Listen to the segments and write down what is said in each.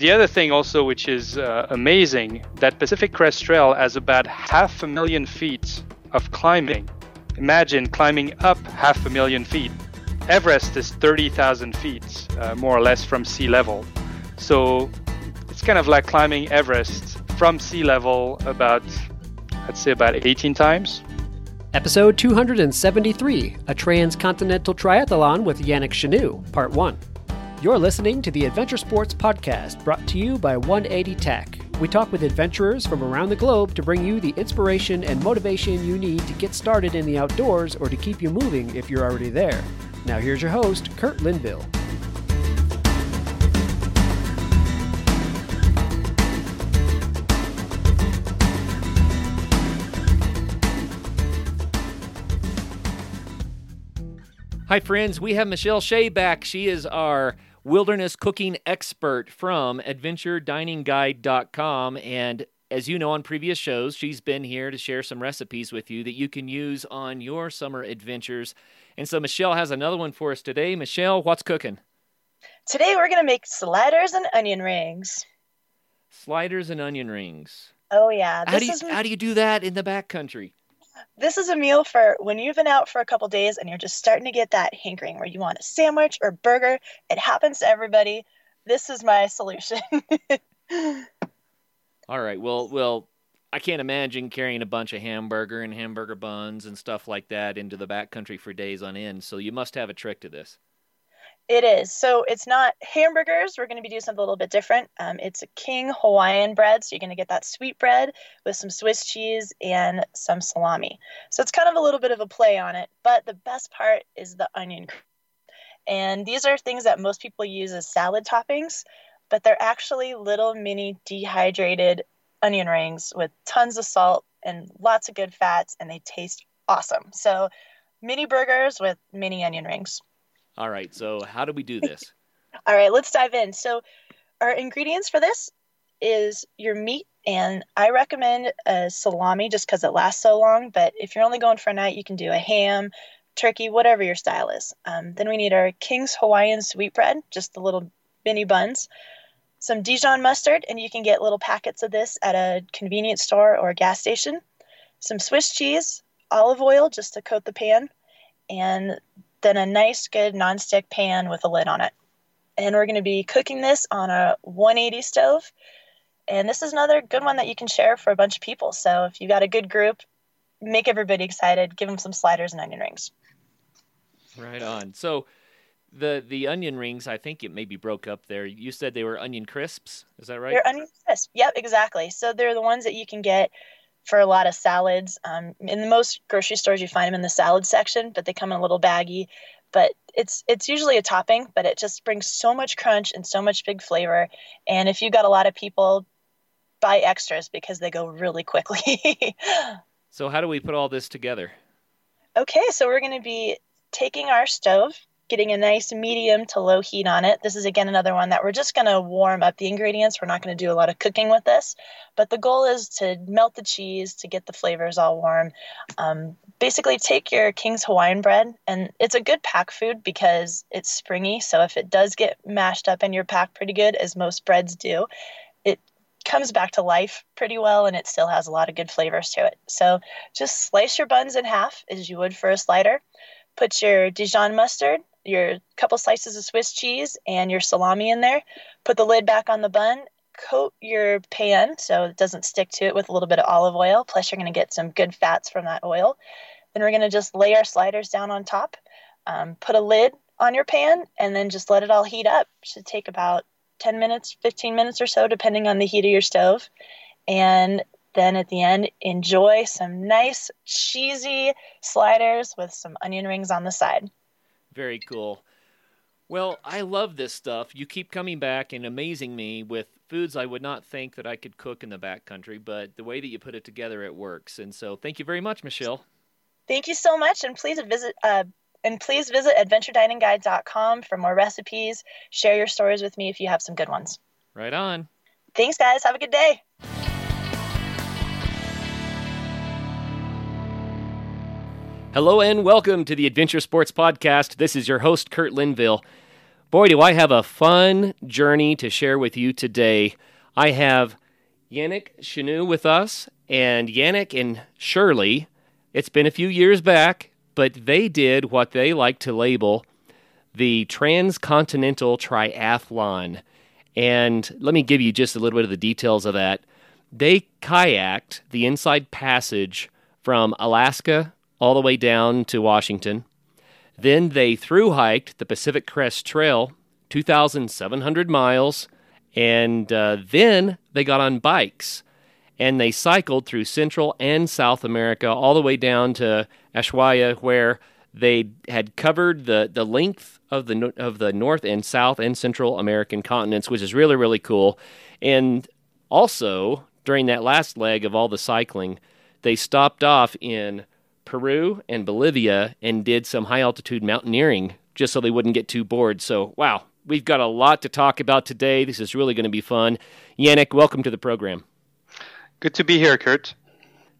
The other thing also, which is uh, amazing, that Pacific Crest Trail has about half a million feet of climbing. Imagine climbing up half a million feet. Everest is 30,000 feet, uh, more or less from sea level. So it's kind of like climbing Everest from sea level about, I'd say, about 18 times. Episode 273 A Transcontinental Triathlon with Yannick Chenu, Part 1. You're listening to the Adventure Sports Podcast brought to you by 180 Tech. We talk with adventurers from around the globe to bring you the inspiration and motivation you need to get started in the outdoors or to keep you moving if you're already there. Now, here's your host, Kurt Linville. Hi, friends. We have Michelle Shea back. She is our wilderness cooking expert from AdventureDiningGuide.com. And as you know on previous shows, she's been here to share some recipes with you that you can use on your summer adventures. And so Michelle has another one for us today. Michelle, what's cooking? Today we're going to make sliders and onion rings. Sliders and onion rings. Oh yeah. How do, you, is... how do you do that in the backcountry? This is a meal for when you've been out for a couple days and you're just starting to get that hankering where you want a sandwich or burger. It happens to everybody. This is my solution. All right. Well, well, I can't imagine carrying a bunch of hamburger and hamburger buns and stuff like that into the backcountry for days on end. So you must have a trick to this. It is. So it's not hamburgers. We're going to be doing something a little bit different. Um, it's a king Hawaiian bread. So you're going to get that sweet bread with some Swiss cheese and some salami. So it's kind of a little bit of a play on it. But the best part is the onion. And these are things that most people use as salad toppings, but they're actually little mini dehydrated onion rings with tons of salt and lots of good fats, and they taste awesome. So mini burgers with mini onion rings. All right. So how do we do this? All right, let's dive in. So our ingredients for this is your meat and I recommend a salami just because it lasts so long. But if you're only going for a night, you can do a ham, turkey, whatever your style is. Um, then we need our King's Hawaiian sweetbread, just the little mini buns, some Dijon mustard, and you can get little packets of this at a convenience store or gas station, some Swiss cheese, olive oil just to coat the pan, and then a nice good nonstick pan with a lid on it. And we're going to be cooking this on a 180 stove. And this is another good one that you can share for a bunch of people. So if you got a good group, make everybody excited, give them some sliders and onion rings. Right on. So the the onion rings, I think it maybe broke up there. You said they were onion crisps. Is that right? They're onion crisps. Yep, exactly. So they're the ones that you can get for a lot of salads. Um, in most grocery stores, you find them in the salad section, but they come in a little baggy. But it's it's usually a topping, but it just brings so much crunch and so much big flavor. And if you got a lot of people, buy extras because they go really quickly. so how do we put all this together? Okay, so we're going to be taking our stove, getting a nice medium to low heat on it. This is again another one that we're just going to warm up the ingredients. We're not going to do a lot of cooking with this, but the goal is to melt the cheese to get the flavors all warm. Um, basically, take your King's Hawaiian bread, and it's a good pack food because it's springy. So if it does get mashed up in your pack pretty good, as most breads do, it comes back to life pretty well and it still has a lot of good flavors to it. So just slice your buns in half as you would for a slider. Put your Dijon mustard, your couple slices of Swiss cheese and your salami in there. Put the lid back on the bun. Coat your pan so it doesn't stick to it with a little bit of olive oil. Plus, you're going to get some good fats from that oil. Then we're going to just lay our sliders down on top. Um, put a lid on your pan and then just let it all heat up. Should take about 10 minutes, 15 minutes or so, depending on the heat of your stove. And then at the end, enjoy some nice cheesy sliders with some onion rings on the side. Very cool. Well, I love this stuff. You keep coming back and amazing me with foods I would not think that I could cook in the backcountry, but the way that you put it together, it works. And so, thank you very much, Michelle. Thank you so much, and please visit uh, and please visit adventurediningguide.com for more recipes. Share your stories with me if you have some good ones. Right on. Thanks, guys. Have a good day. Hello and welcome to the Adventure Sports Podcast. This is your host, Kurt Linville. Boy, do I have a fun journey to share with you today. I have Yannick Chenu with us, and Yannick and Shirley, it's been a few years back, but they did what they like to label the Transcontinental Triathlon. And let me give you just a little bit of the details of that. They kayaked the Inside Passage from Alaska all the way down to Washington. Then they through hiked the Pacific Crest Trail, 2,700 miles, and uh, then they got on bikes and they cycled through Central and South America all the way down to Ushuaia, where they had covered the, the length of the of the North and South and Central American continents, which is really really cool. And also during that last leg of all the cycling, they stopped off in Peru and Bolivia and did some high altitude mountaineering just so they wouldn't get too bored. So, wow, we've got a lot to talk about today. This is really going to be fun. Yannick, welcome to the program. Good to be here, Kurt.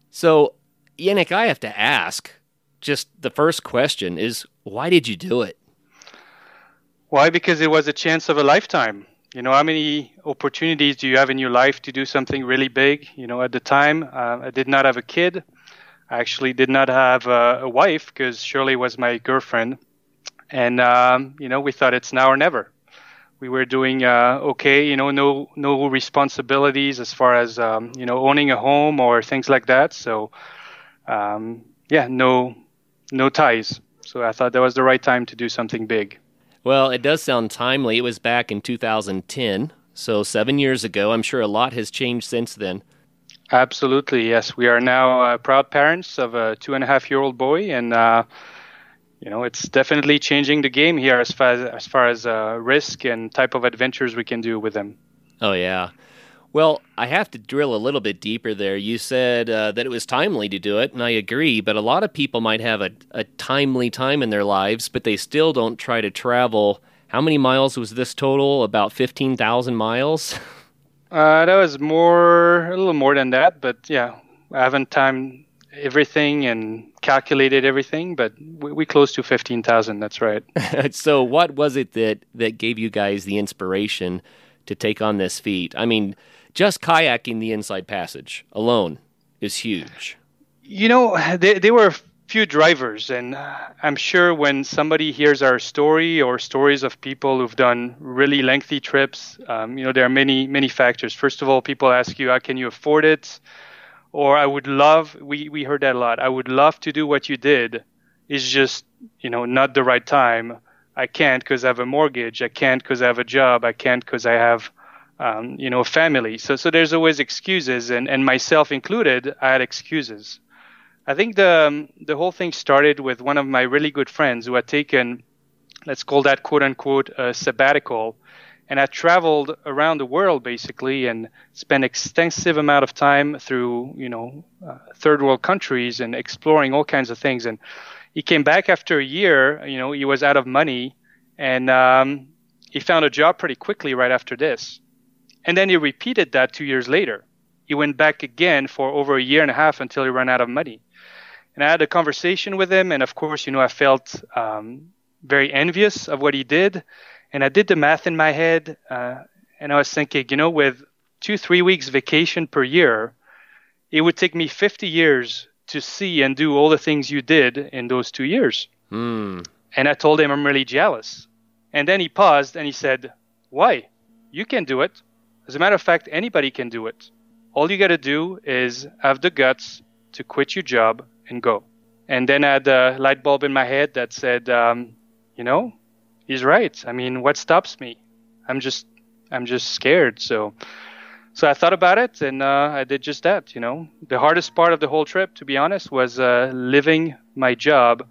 So, Yannick, I have to ask just the first question is why did you do it? Why? Because it was a chance of a lifetime. You know, how many opportunities do you have in your life to do something really big? You know, at the time, uh, I did not have a kid. I actually did not have a, a wife because Shirley was my girlfriend. And, um, you know, we thought it's now or never. We were doing uh, okay, you know, no no responsibilities as far as um, you know owning a home or things like that. So, um, yeah, no no ties. So I thought that was the right time to do something big. Well, it does sound timely. It was back in 2010, so seven years ago. I'm sure a lot has changed since then. Absolutely, yes. We are now uh, proud parents of a two and a half year old boy, and uh, you know it's definitely changing the game here as far as, as far as uh, risk and type of adventures we can do with them. Oh yeah. Well, I have to drill a little bit deeper there. You said uh, that it was timely to do it, and I agree. But a lot of people might have a, a timely time in their lives, but they still don't try to travel. How many miles was this total? About fifteen thousand miles. Uh, that was more, a little more than that, but yeah, I haven't timed everything and calculated everything, but we, we close to fifteen thousand. That's right. so, what was it that that gave you guys the inspiration to take on this feat? I mean, just kayaking the Inside Passage alone is huge. You know, they they were few drivers, and I'm sure when somebody hears our story or stories of people who've done really lengthy trips, um, you know, there are many many factors. First of all, people ask you, "How can you afford it?" Or I would love. We we heard that a lot. I would love to do what you did. It's just you know not the right time. I can't because I have a mortgage. I can't because I have a job. I can't because I have um, you know, a family. So, so there's always excuses, and, and myself included, I had excuses. I think the um, the whole thing started with one of my really good friends who had taken, let's call that quote unquote, a sabbatical, and had traveled around the world basically and spent extensive amount of time through you know uh, third world countries and exploring all kinds of things. And he came back after a year. You know, he was out of money, and um, he found a job pretty quickly right after this. And then he repeated that two years later. He went back again for over a year and a half until he ran out of money. And I had a conversation with him, and of course, you know, I felt um, very envious of what he did. And I did the math in my head, uh, and I was thinking, you know, with two, three weeks vacation per year, it would take me 50 years to see and do all the things you did in those two years. Mm. And I told him I'm really jealous. And then he paused and he said, Why? You can do it. As a matter of fact, anybody can do it. All you got to do is have the guts to quit your job and go. And then I had a light bulb in my head that said, um, you know, he's right. I mean, what stops me? I'm just, I'm just scared. So, so I thought about it and uh, I did just that. You know, the hardest part of the whole trip, to be honest, was uh, living my job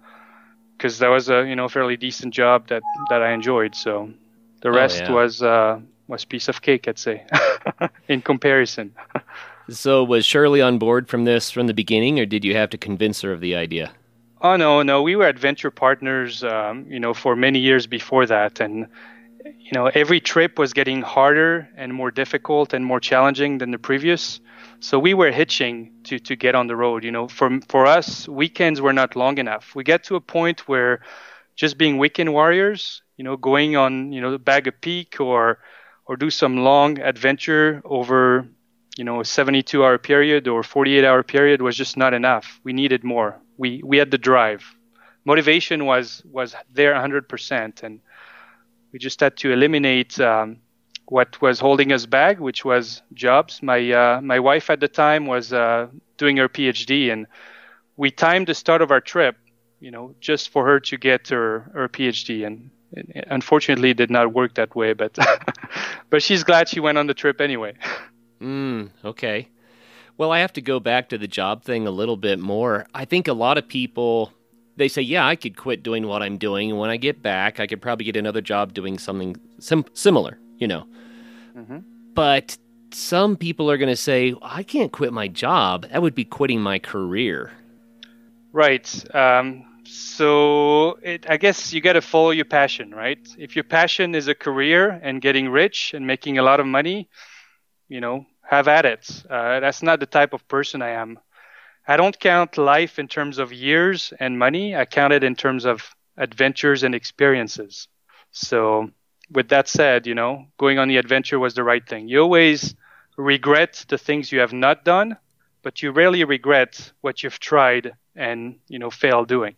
because that was a you know fairly decent job that that I enjoyed. So the Oh, rest yeah. was uh, was piece of cake, I'd say, in comparison. So, was Shirley on board from this from the beginning, or did you have to convince her of the idea? Oh no, no, we were adventure partners, um, you know, for many years before that, and you know, every trip was getting harder and more difficult and more challenging than the previous. So we were hitching to to get on the road. You know, for for us, weekends were not long enough. We get to a point where just being weekend warriors, you know, going on, you know, bag a peak or or do some long adventure over, you know, a 72 hour period or 48 hour period was just not enough. We needed more. We we had the drive. Motivation was was there 100%, and we just had to eliminate um, what was holding us back, which was jobs. My uh, my wife at the time was uh, doing her PhD, and we timed the start of our trip, you know, just for her to get her her PhD, and unfortunately, it did not work that way. But but she's glad she went on the trip anyway. Mm, okay. Well, I have to go back to the job thing a little bit more. I think a lot of people they say, "Yeah, I could quit doing what I'm doing, and when I get back, I could probably get another job doing something sim- similar." You know. Mm-hmm. But some people are going to say, "I can't quit my job. That would be quitting my career." Right. Um, so it, I guess you got to follow your passion, right? If your passion is a career and getting rich and making a lot of money, you know, have at it. Uh, that's not the type of person I am. I don't count life in terms of years and money. I count it in terms of adventures and experiences. So, with that said, you know, going on the adventure was the right thing. You always regret the things you have not done, but you rarely regret what you've tried and, you know, failed doing.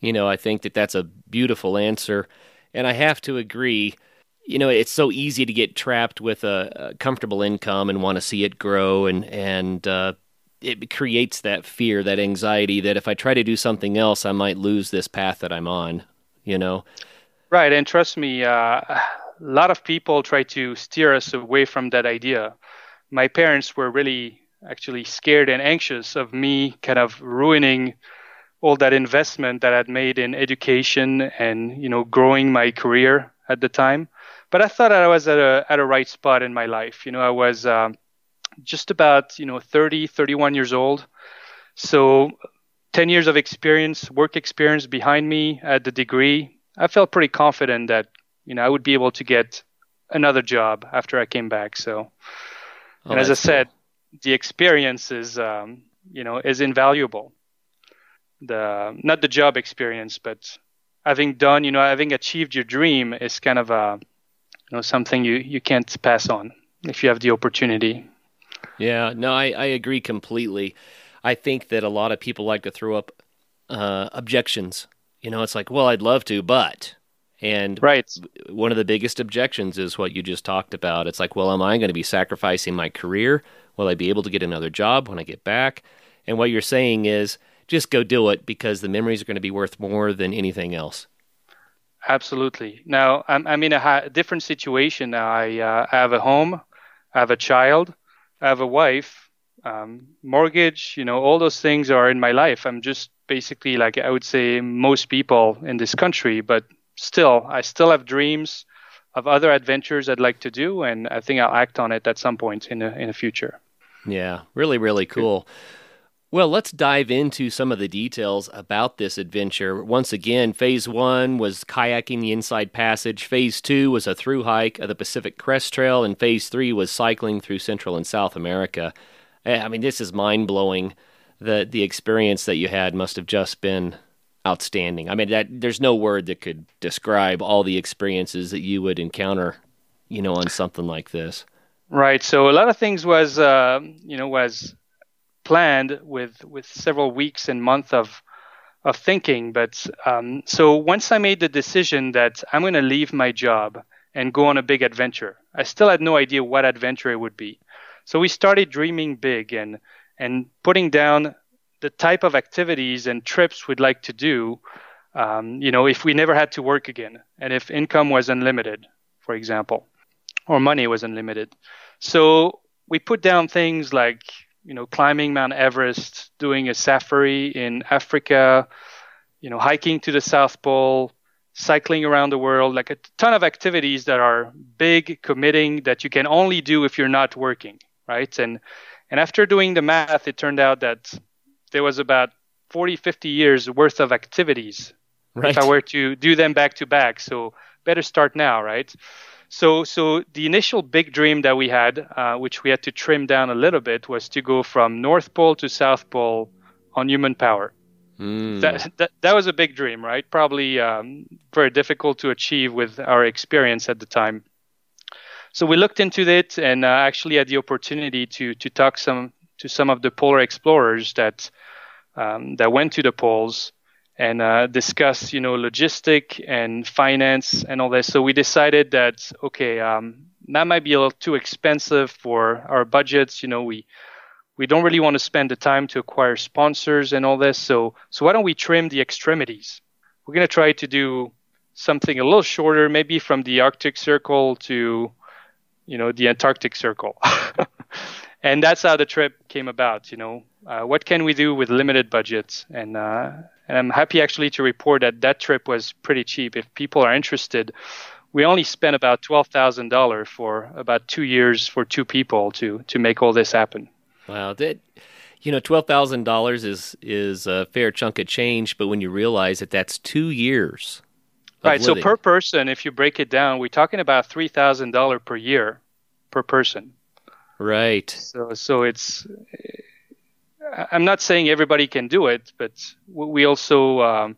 You know, I think that that's a beautiful answer. And I have to agree. You know, it's so easy to get trapped with a, a comfortable income and want to see it grow and, and, uh, it creates that fear, that anxiety that if I try to do something else, I might lose this path that I'm on, you know? Right. And trust me, uh, a lot of people try to steer us away from that idea. My parents were really actually scared and anxious of me kind of ruining all that investment that I'd made in education and, you know, growing my career at the time. But I thought I was at a, at a right spot in my life. You know, I was, um, just about you know 30 31 years old so 10 years of experience work experience behind me at the degree i felt pretty confident that you know i would be able to get another job after i came back so oh, and as i said cool. the experience is um, you know is invaluable the not the job experience but having done you know having achieved your dream is kind of a you know something you you can't pass on if you have the opportunity yeah, no, I, I agree completely. I think that a lot of people like to throw up uh, objections. You know, it's like, well, I'd love to, but. And right. one of the biggest objections is what you just talked about. It's like, well, am I going to be sacrificing my career? Will I be able to get another job when I get back? And what you're saying is just go do it because the memories are going to be worth more than anything else. Absolutely. Now, I'm, I'm in a different situation now. I, uh, I have a home, I have a child, I have a wife, um, mortgage, you know, all those things are in my life. I'm just basically like I would say most people in this country, but still, I still have dreams of other adventures I'd like to do, and I think I'll act on it at some point in the in the future. Yeah, really, really cool. Well, let's dive into some of the details about this adventure. Once again, phase one was kayaking the Inside Passage, phase two was a through hike of the Pacific Crest Trail, and phase three was cycling through Central and South America. Eh, I mean, this is mind blowing. The, the experience that you had must have just been outstanding. I mean, that, there's no word that could describe all the experiences that you would encounter, you know, on something like this. Right. So a lot of things was, uh, you know, was planned with with several weeks and months of of thinking. But um, so once I made the decision that I'm going to leave my job and go on a big adventure, I still had no idea what adventure it would be. So we started dreaming big and and putting down the type of activities and trips we'd like to do. Um, you know, if we never had to work again, and if income was unlimited, for example, or money was unlimited. So we put down things like you know, climbing Mount Everest, doing a safari in Africa, you know, hiking to the South Pole, cycling around the world, like a ton of activities that are big, committing, that you can only do if you're not working, right? And and after doing the math, it turned out that there was about 40, 50 years worth of activities right. if I were to do them back to back. So better start now, right? So, so the initial big dream that we had, uh, which we had to trim down a little bit, was to go from North Pole to South Pole on human power. Mm. that, that that was a big dream, right? Probably um, very difficult to achieve with our experience at the time. So we looked into it and uh, actually had the opportunity to to talk some to some of the polar explorers that um, that went to the poles and uh, discuss, you know, logistic and finance and all this. So we decided that okay, um, that might be a little too expensive for our budgets. You know, we we don't really want to spend the time to acquire sponsors and all this. So, so why don't we trim the extremities? We're to try to do something a little shorter, maybe from the Arctic Circle to, you know, the Antarctic Circle. and that's how the trip came about. You know, uh, what can we do with limited budgets? And uh, and I'm happy actually to report that that trip was pretty cheap. If people are interested, we only spent about twelve thousand dollars for about two years for two people to to make all this happen. Wow, that you know, twelve thousand dollars is is a fair chunk of change, but when you realize that that's two years, right? living. So per person, if you break it down, we're talking about three thousand dollar per year per person. right, So so it's. I'm not saying everybody can do it, but we also um,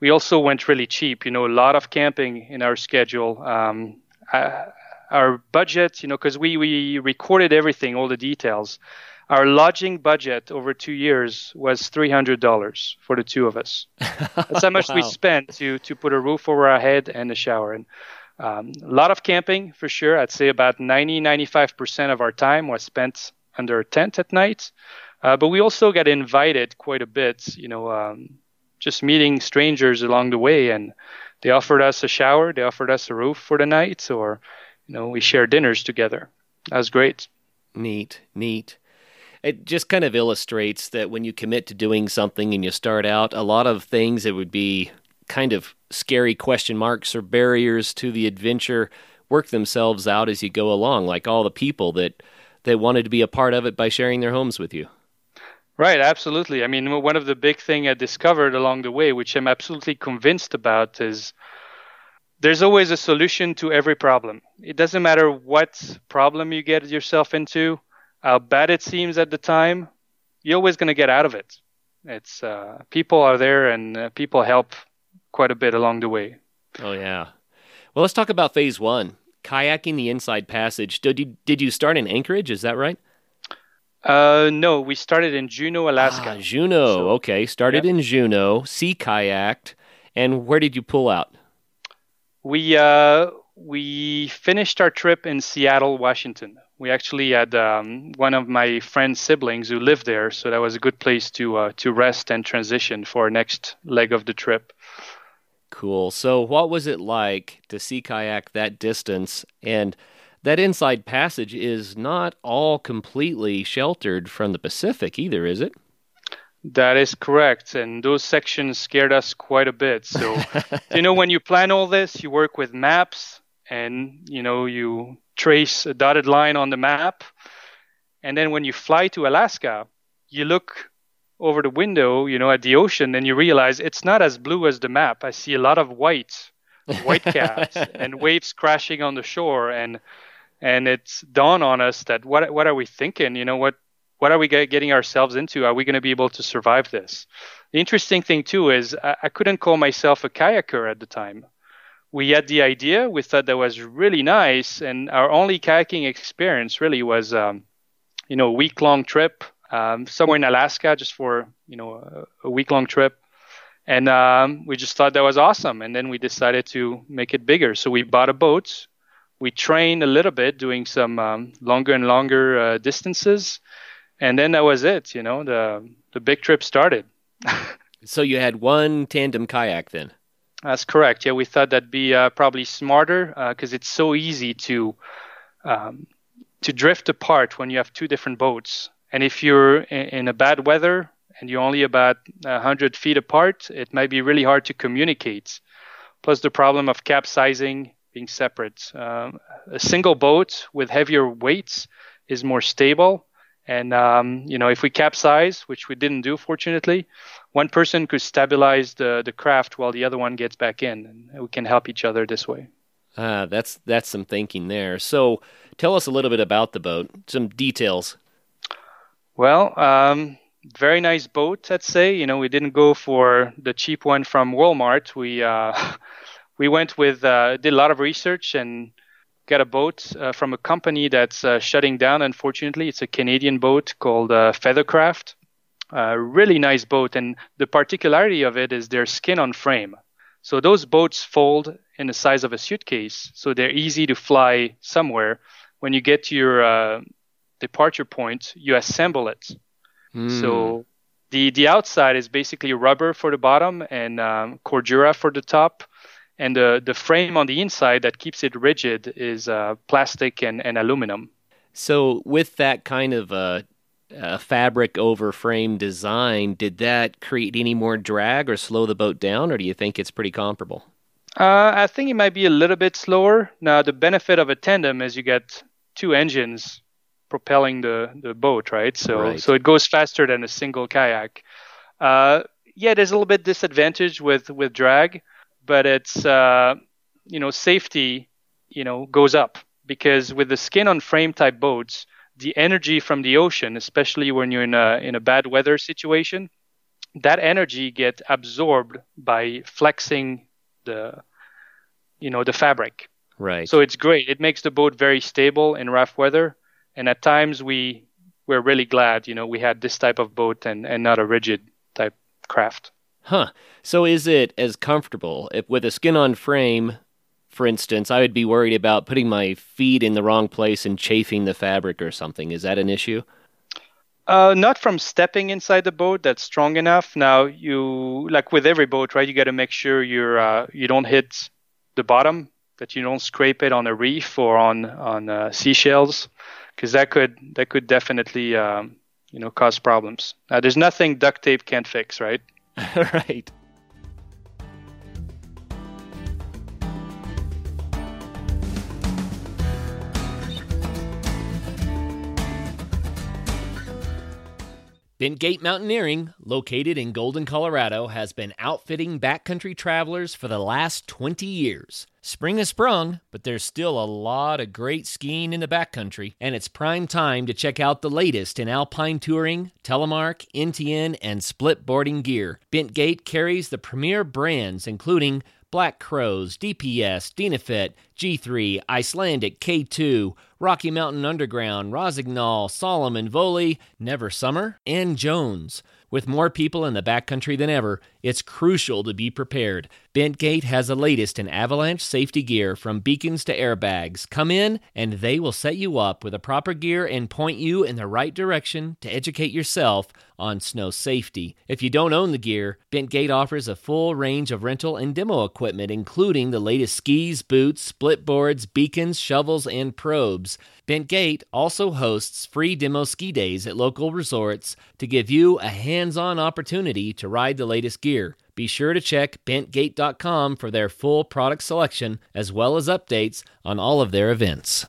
we also went really cheap. You know, a lot of camping in our schedule. Um, uh, our budget, you know, because we we recorded everything, all the details. Our lodging budget over two years was three hundred dollars for the two of us. That's how much we spent to to put a roof over our head and a shower. And um, a lot of camping for sure. I'd say about 90, 95 percent of our time was spent under a tent at night. Uh, but we also got invited quite a bit. You know, um, just meeting strangers along the way, and they offered us a shower, they offered us a roof for the night, or you know, we shared dinners together. That was great. neat, neat. It just kind of illustrates that when you commit to doing something and you start out, a lot of things that would be kind of scary question marks or barriers to the adventure work themselves out as you go along, like all the people that that wanted to be a part of it by sharing their homes with you. Right, absolutely. I mean, one of the big thing I discovered along the way, which I'm absolutely convinced about, is there's always a solution to every problem. It doesn't matter what problem you get yourself into, how bad it seems at the time, you're always going to get out of it. It's uh, people are there, and uh, people help quite a bit along the way. Oh yeah. Well, let's talk about phase one. Kayaking the Inside Passage. Did you did you start in Anchorage? Is that right? Uh, no, we started in Juneau, Alaska. Ah, Juneau. So- okay, started in Juneau. Sea kayaked, and where did you pull out? We uh, we finished our trip in Seattle, Washington. We actually had um, one of my friend's siblings who lived there, so that was a good place to uh, to rest and transition for our next leg of the trip. Cool. So, what was it like to sea kayak that distance? And that inside passage is not all completely sheltered from the Pacific either, is it? That is correct, and those sections scared us quite a bit. So, you know, when you plan all this, you work with maps, and you know, you trace a dotted line on the map, and then when you fly to Alaska, you look over the window, you know, at the ocean, and you realize it's not as blue as the map. I see a lot of white, white caps, and waves crashing on the shore, and and it's dawned on us that what what are we thinking? You know, what what are we get- getting ourselves into? Are we going to be able to survive this? The interesting thing too is I, I couldn't call myself a kayaker at the time. We had the idea, we thought that was really nice, and our only kayaking experience really was, um, you know, a week long trip um, somewhere in Alaska just for you know a, a week long trip, and um, we just thought that was awesome. And then we decided to make it bigger, so we bought a boat. We trained a little bit, doing some um, longer and longer uh, distances, and then that was it. You know, the the big trip started. So, you had one tandem kayak then? That's correct. Yeah, we thought that'd be uh, probably smarter because it's so easy to um, to drift apart when you have two different boats. And if you're in, in a bad weather and you're only about hundred feet apart, it might be really hard to communicate. Plus the problem of capsizing, being separate. Um, a single boat with heavier weights is more stable. And um, you know, if we capsize, which we didn't do, fortunately, one person could stabilize the, the craft while the other one gets back in, and we can help each other this way. Ah, that's that's some thinking there. So, tell us a little bit about the boat, some details. Well, um, very nice boat, let's say. You know, we didn't go for the cheap one from Walmart. We uh, we went with uh, did a lot of research and got a boat uh, from a company that's uh, shutting down. Unfortunately, it's a Canadian boat called uh, Feathercraft. A really nice boat, and the particularity of it is their skin on frame. So those boats fold in the size of a suitcase, so they're easy to fly somewhere. When you get to your uh, departure point, you assemble it. Mm. So the the outside is basically rubber for the bottom and um, cordura for the top, and the the frame on the inside that keeps it rigid is uh, plastic and, and aluminum. So with that kind of uh, uh, fabric over frame design, did that create any more drag or slow the boat down, or do you think it's pretty comparable? Uh, I think it might be a little bit slower. Now the benefit of a tandem is you get two engines propelling the, the boat, right? So right. so it goes faster than a single kayak. Uh, yeah, there's a little bit disadvantage with with drag, but it's uh, you know safety you know goes up because with the skin on frame type boats, the energy from the ocean, especially when you're in a in a bad weather situation, that energy get absorbed by flexing the you know the fabric. Right. So it's great. It makes the boat very stable in rough weather and at times we we're really glad you know we had this type of boat and and not a rigid type craft huh so is it as comfortable if with a skin on frame for instance i would be worried about putting my feet in the wrong place and chafing the fabric or something is that an issue uh, not from stepping inside the boat that's strong enough now you like with every boat right you got to make sure you're uh, you don't hit the bottom that you don't scrape it on a reef or on on uh, seashells because that could that could definitely um, you know cause problems. Now, there's nothing duct tape can't fix, right? right. Bentgate Mountaineering, located in Golden, Colorado, has been outfitting backcountry travelers for the last 20 years. Spring has sprung, but there's still a lot of great skiing in the backcountry, and it's prime time to check out the latest in alpine touring, telemark, NTN, and split boarding gear. Bentgate carries the premier brands including Black Crows, DPS, Dynafit, G3, Icelantic, K2, Rocky Mountain Underground, Rossignol, Salomon, Voile, Never Summer, and Jones. With more people in the backcountry than ever, it's crucial to be prepared. Bentgate has the latest in avalanche safety gear from beacons to airbags. Come in and they will set you up with the proper gear and point you in the right direction to educate yourself on snow safety. If you don't own the gear, Bentgate offers a full range of rental and demo equipment, including the latest skis, boots, split boards, beacons, shovels, and probes. Bentgate also hosts free demo ski days at local resorts to give you a hands on opportunity to ride the latest gear. Be sure to check bentgate.com for their full product selection as well as updates on all of their events.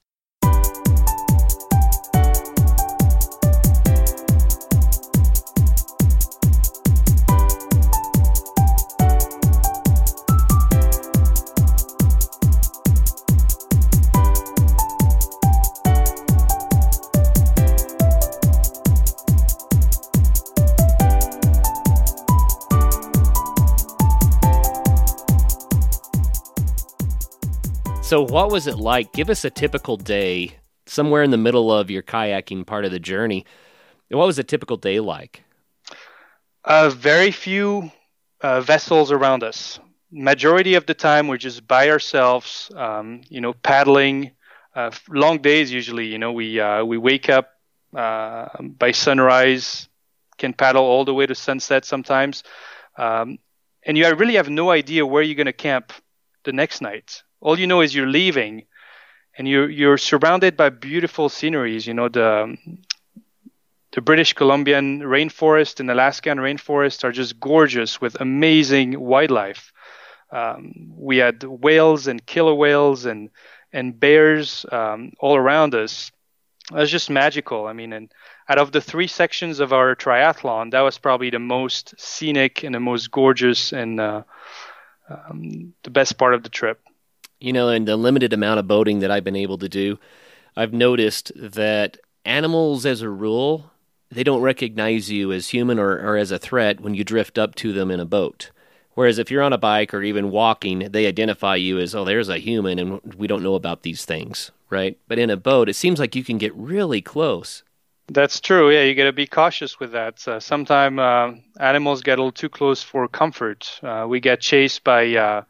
So, what was it like? Give us a typical day somewhere in the middle of your kayaking part of the journey. What was a typical day like? Uh, very few uh, vessels around us. Majority of the time, we're just by ourselves. Um, you know, paddling. Uh, long days usually. You know, we uh, we wake up uh, by sunrise, can paddle all the way to sunset sometimes, um, and you really have no idea where you're going to camp the next night all you know is you're leaving and you're you're surrounded by beautiful sceneries you know the the British Columbian rainforest and Alaskan rainforest are just gorgeous with amazing wildlife. Um, we had whales and killer whales and and bears um, all around us. It was just magical. I mean, and out of the three sections of our triathlon, that was probably the most scenic and the most gorgeous and uh, um, the best part of the trip you know, in the limited amount of boating that I've been able to do, I've noticed that animals, as a rule, they don't recognize you as human or, or as a threat when you drift up to them in a boat. Whereas if you're on a bike or even walking, they identify you as, oh, there's a human and we don't know about these things, right? But in a boat, it seems like you can get really close. That's true. Yeah, you got to be cautious with that. Uh, Sometimes uh, animals get a little too close for comfort. Uh, we get chased by uh,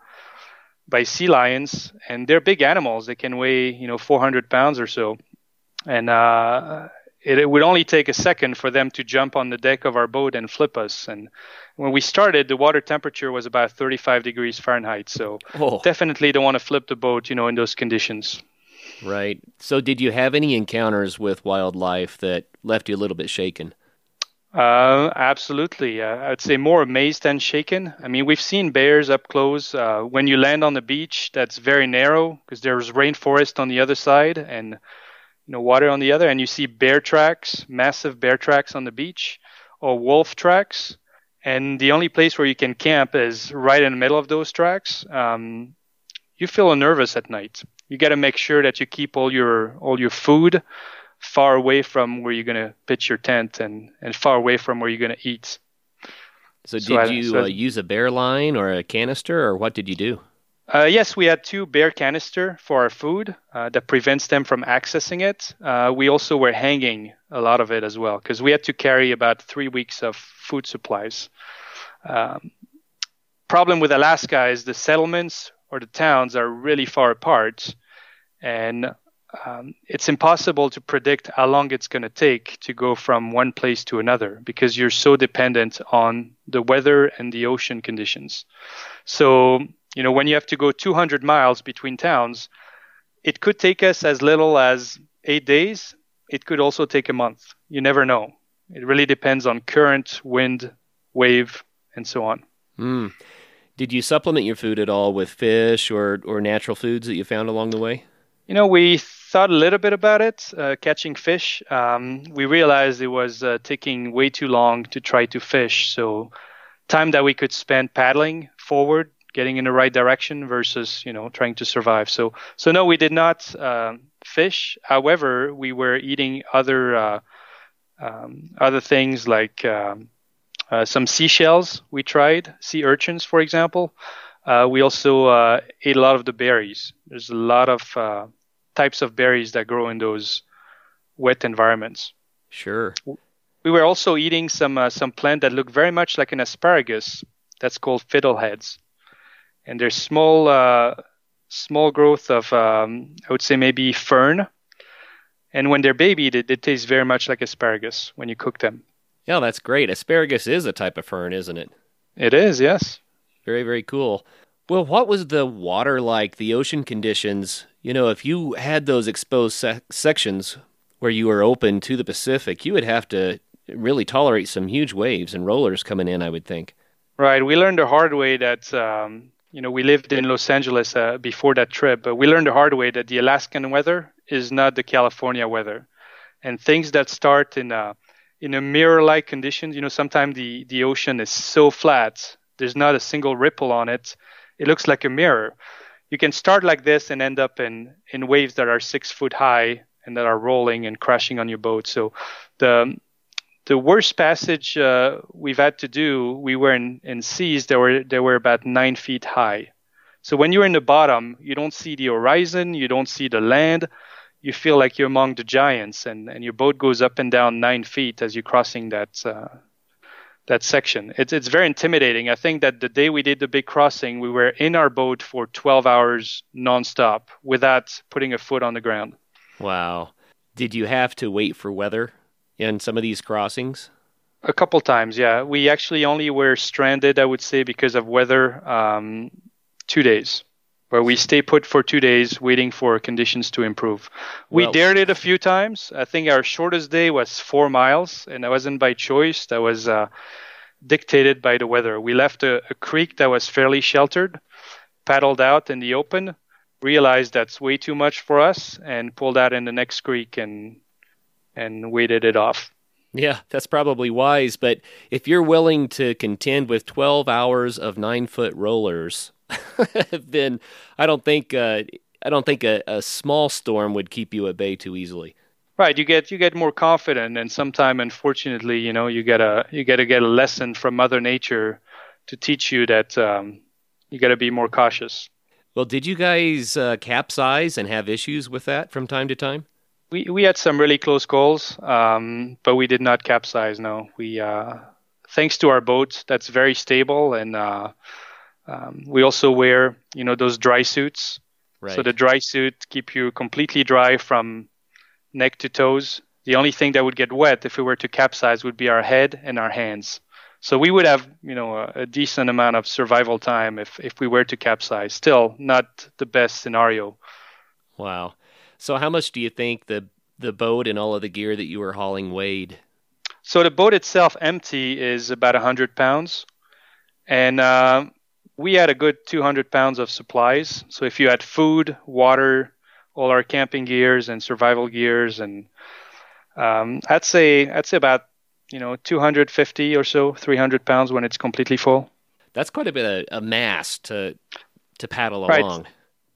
by sea lions, and they're big animals. They can weigh, you know, 400 pounds or so, and uh, it, it, would only take a second for them to jump on the deck of our boat and flip us. And when we started, the water temperature was about 35 degrees Fahrenheit. So oh. definitely don't want to flip the boat, you know, in those conditions. Right. So did you have any encounters with wildlife that left you a little bit shaken? Uh, absolutely. Uh, I'd say more amazed than shaken. I mean, we've seen bears up close. Uh, when you land on the beach, that's very narrow because there's rainforest on the other side and you know water on the other, and you see bear tracks, massive bear tracks on the beach, or wolf tracks. And the only place where you can camp is right in the middle of those tracks. Um, you feel nervous at night. You got to make sure that you keep all your all your food far away from where you're going to pitch your tent and, and far away from where you're going to eat. So, did I, you so uh, use a bear line or a canister, or what did you do? Uh, yes, we had two bear canister for our food uh, that prevents them from accessing it. Uh, we also were hanging a lot of it as well because we had to carry about three weeks of food supplies. Um, problem with Alaska is the settlements or the towns are really far apart, and um, it's impossible to predict how long it's going to take to go from one place to another because you're so dependent on the weather and the ocean conditions. So, you know, when you have to go 200 miles between towns, it could take us as little as eight days. It could also take a month. You never know. It really depends on current, wind, wave, and so on. Mm. Did you supplement your food at all with fish or, or natural foods that you found along the way? You know, we thought a little bit about it, uh, catching fish. Um, we realized it was uh, taking way too long to try to fish. So, time that we could spend paddling forward, getting in the right direction versus, you know, trying to survive. So, so no, we did not uh, fish. However, we were eating other uh, um, other things like um, uh, some seashells. We tried sea urchins, for example. Uh, we also ate a lot of the berries. There's a lot of types of berries that grow in those wet environments. Sure. We were also eating some uh, some plant that look very much like an asparagus. That's called fiddleheads, and they're small uh, small growth of um, I would say maybe fern. And when they're baby, they, they taste very much like asparagus when you cook them. Yeah, that's great. Asparagus is a type of fern, isn't it? It is, yes. Very, very cool. Well, what was the water like, the ocean conditions you know, if you had those exposed se- sections where you were open to the Pacific, you would have to really tolerate some huge waves and rollers coming in, I would think. Right. We learned the hard way that, um, you know, we lived in Los Angeles uh, before that trip, but we learned the hard way that the Alaskan weather is not the California weather. And things that start in a, in a mirror-like conditions, you know, sometimes the, the ocean is so flat, there's not a single ripple on it. It looks like a mirror you can start like this and end up in in waves that are six foot high and that are rolling and crashing on your boat. So the the worst passage uh, we've had to do, we were in, in seas that were they were about nine feet high. So when you're in the bottom, you don't see the horizon, you don't see the land. You feel like you're among the giants, and, and your boat goes up and down nine feet as you're crossing that uh, that section. It's it's very intimidating. I think that the day we did the big crossing, we were in our boat for 12 hours nonstop without putting a foot on the ground. Wow. Did you have to wait for weather in some of these crossings? A couple times, yeah. We actually only were stranded, I would say, because of weather, um, two days where we stay put for two days waiting for conditions to improve. We well, dared it a few times. I think our shortest day was four miles, and that wasn't by choice. That was uh, dictated by the weather. We left a, a, creek that was fairly sheltered, paddled out in the open, realized that's way too much for us, and pulled out in the next creek and and waited it off. Yeah, that's probably wise. But if you're willing to contend with 12 hours of nine foot rollers, then I don't think uh, I don't think a, a, small storm would keep you at bay too easily. Right, you get you get more confident, and sometime, unfortunately, you know, you gotta you gotta get a lesson from Mother Nature to teach you that um, you gotta be more cautious. Well, did you guys uh, capsize and have issues with that from time to time? We we had some really close calls, um, but we did not capsize. No, we uh, thanks to our boat that's very stable, and uh, um, we also wear you know those dry suits. Right. So the dry suit keep you completely dry from neck to toes. The only thing that would get wet if we were to capsize would be our head and our hands. So we would have, you know, a, a, decent amount of survival time if if we were to capsize. Still, not the best scenario. Wow. So how much do you think the the boat and all of the gear that you were hauling weighed? So the boat itself, empty, is about 100 pounds, and uh, we had a good 200 pounds of supplies. So if you had food, water, all our camping gears and survival gears, and um, I'd say I'd say about you know 250 or so, 300 pounds when it's completely full. That's quite a bit of a mass to to paddle right. along.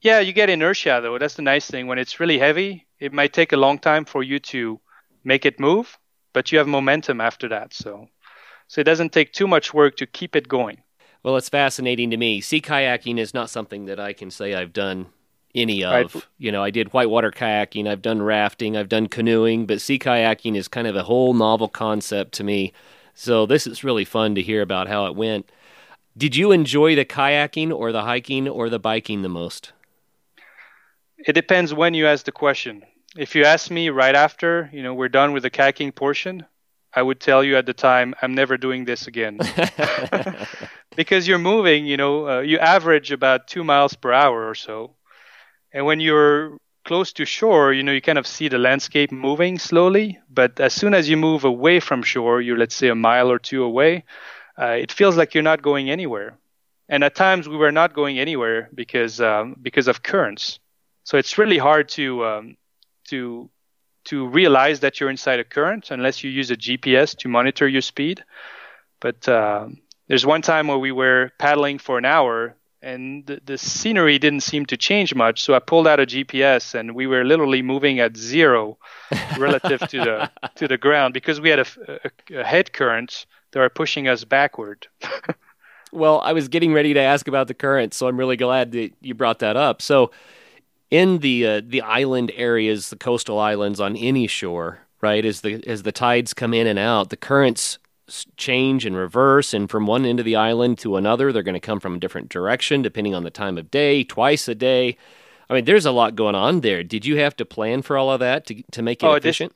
Yeah, you get inertia though. That's the nice thing. When it's really heavy, it might take a long time for you to make it move, but you have momentum after that. So, so it doesn't take too much work to keep it going. Well, it's fascinating to me. Sea kayaking is not something that I can say I've done any of. Right. You know, I did whitewater kayaking, I've done rafting, I've done canoeing, but sea kayaking is kind of a whole novel concept to me. So this is really fun to hear about how it went. Did you enjoy the kayaking or the hiking or the biking the most? It depends when you ask the question. If you ask me right after, you know, we're done with the kayaking portion, I would tell you at the time, I'm never doing this again. because you're moving, you know, uh, you average about two miles per hour or so. And when you're close to shore, you know, you kind of see the landscape moving slowly. But as soon as you move away from shore, you're, let's say, a mile or two away, uh, it feels like you're not going anywhere. And at times we were not going anywhere because um, because of currents. So it's really hard to um, to to realize that you're inside a current unless you use a GPS to monitor your speed. But uh, there's one time where we were paddling for an hour and the, the, scenery didn't seem to change much. So I pulled out a GPS, and we were literally moving at zero relative to the to the ground because we had a, a, a head current that were pushing us backward. well, I was getting ready to ask about the current, so I'm really glad that you brought that up. So, in the uh, the island areas, the coastal islands on any shore, right, as the as the tides come in and out, the currents change and reverse, and from one end of the island to another, they're going to come from a different direction depending on the time of day, twice a day. I mean, there's a lot going on there. Did you have to plan for all of that to to make it oh, efficient?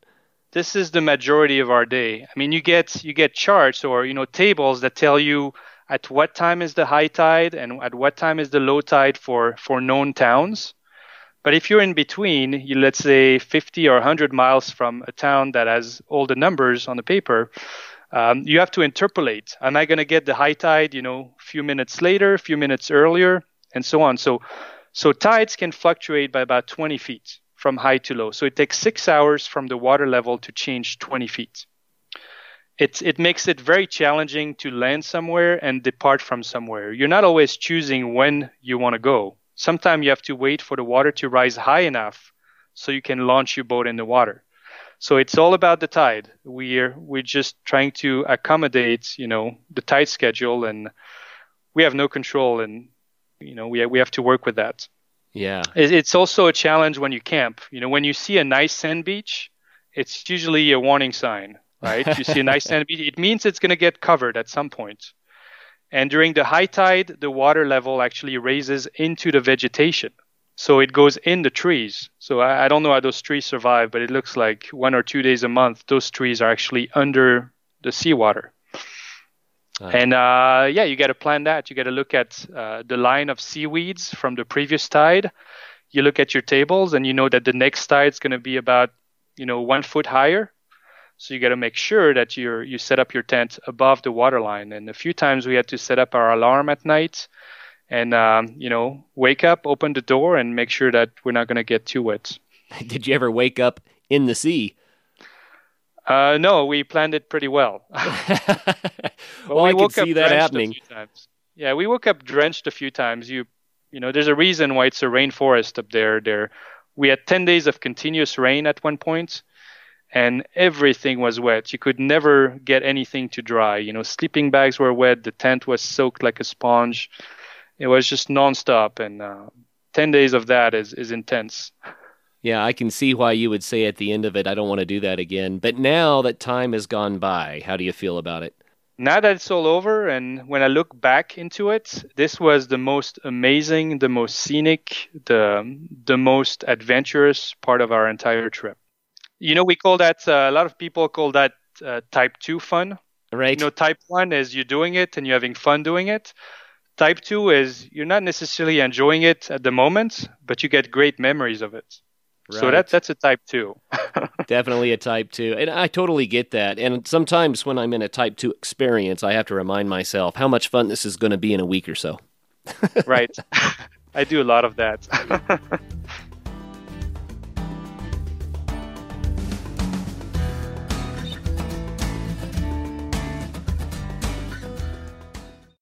This, this is the majority of our day. I mean, you get you get charts or you know tables that tell you at what time is the high tide and at what time is the low tide for for known towns. But if you're in between, you let's say 50 or 100 miles from a town that has all the numbers on the paper, um, you have to interpolate. Am I going to get the high tide, you know, a few minutes later, a few minutes earlier, and so on. So, so tides can fluctuate by about 20 feet from high to low. So it takes six hours from the water level to change 20 feet. It, it makes it very challenging to land somewhere and depart from somewhere. You're not always choosing when you want to go. Sometimes you have to wait for the water to rise high enough so you can launch your boat in the water. So it's all about the tide. We're we're just trying to accommodate, you know, the tide schedule, and we have no control, and you know, we we have to work with that. Yeah, it's also a challenge when you camp. You know, when you see a nice sand beach, it's usually a warning sign, right? you see a nice sand beach, it means it's going to get covered at some point. And during the high tide, the water level actually raises into the vegetation. So it goes in the trees. So I, I, don't know how those trees survive, but it looks like one or two days a month, those trees are actually under the seawater. Uh, and uh, yeah, you got to plan that. You got to look at uh, the line of seaweeds from the previous tide. You look at your tables, and you know that the next tide is going to be about, you know, one foot higher. So you got to make sure that you you set up your tent above the water line. And a few times we had to set up our alarm at night and um, you know wake up open the door and make sure that we're not going to get too wet. Did you ever wake up in the sea? Uh, no we planned it pretty well. Well we i could see that happening. yeah we woke up drenched a few times. You you know there's a reason why it's a rainforest up there. There we had 10 days of continuous rain at one point and everything was wet. You could never get anything to dry. You know, sleeping bags were wet. The tent was soaked like a sponge. It was just nonstop, and uh, ten days of that is is intense. Yeah, I can see why you would say at the end of it, I don't want to do that again. But now that time has gone by, how do you feel about it? Now that it's all over, and when I look back into it, this was the most amazing, the most scenic, the the most adventurous part of our entire trip. You know, we call that uh, a lot of people call that uh, type two fun. Right. You know, type one is you're doing it and you're having fun doing it. Type two is you're not necessarily enjoying it at the moment, but you get great memories of it. Right. So that that's a type two. Definitely a type two. And I totally get that. And sometimes when I'm in a type two experience, I have to remind myself how much fun this is going to be in a week or so. right. I do a lot of that.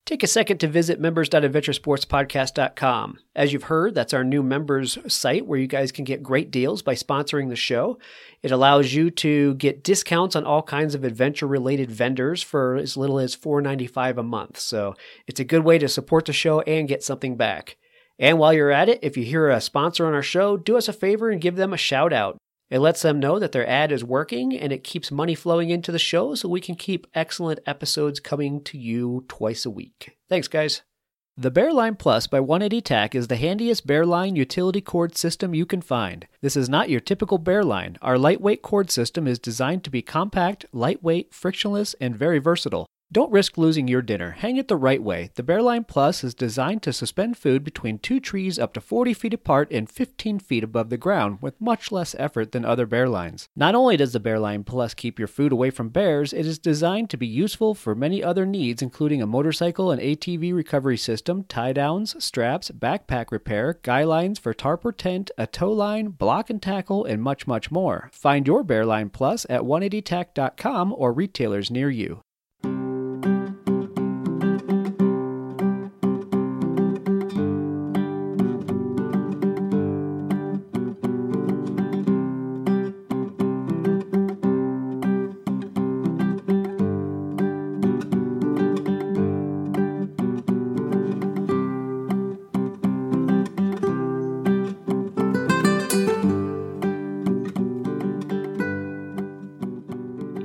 Take a second to visit members.adventuresportspodcast.com. As you've heard, that's our new members site where you guys can get great deals by sponsoring the show. It allows you to get discounts on all kinds of adventure related vendors for as little as $4.95 a month. So it's a good way to support the show and get something back. And while you're at it, if you hear a sponsor on our show, do us a favor and give them a shout out. It lets them know that their ad is working and it keeps money flowing into the show so we can keep excellent episodes coming to you twice a week. Thanks, guys. The Bearline Plus by 180 TAC is the handiest Bearline utility cord system you can find. This is not your typical Bearline. Our lightweight cord system is designed to be compact, lightweight, frictionless, and very versatile. Don't risk losing your dinner. Hang it the right way. The Bearline Plus is designed to suspend food between two trees up to 40 feet apart and 15 feet above the ground with much less effort than other Bearlines. Not only does the Bearline Plus keep your food away from bears, it is designed to be useful for many other needs, including a motorcycle and ATV recovery system, tie downs, straps, backpack repair, guy lines for tarp or tent, a tow line, block and tackle, and much, much more. Find your Bearline Plus at 180tac.com or retailers near you.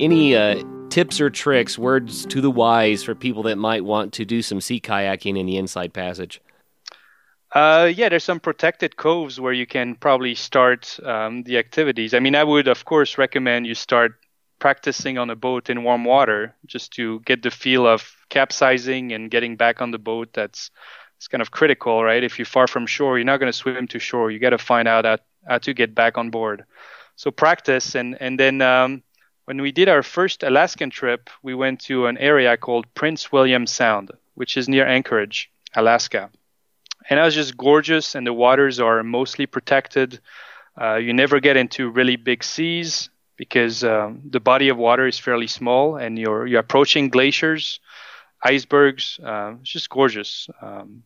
Any uh, tips or tricks, words to the wise for people that might want to do some sea kayaking in the Inside Passage? Uh, yeah, there's some protected coves where you can probably start um, the activities. I mean, I would, of course, recommend you start practicing on a boat in warm water just to get the feel of capsizing and getting back on the boat. That's it's kind of critical, right? If you're far from shore, you're not going to swim to shore. You got to find out how, how to get back on board. So practice, and and then um, when we did our first Alaskan trip, we went to an area called Prince William Sound, which is near Anchorage, Alaska and it was just gorgeous. And the waters are mostly protected. Uh, you never get into really big seas because um, the body of water is fairly small, and you're you're approaching glaciers, icebergs. Uh, it's just gorgeous. Um,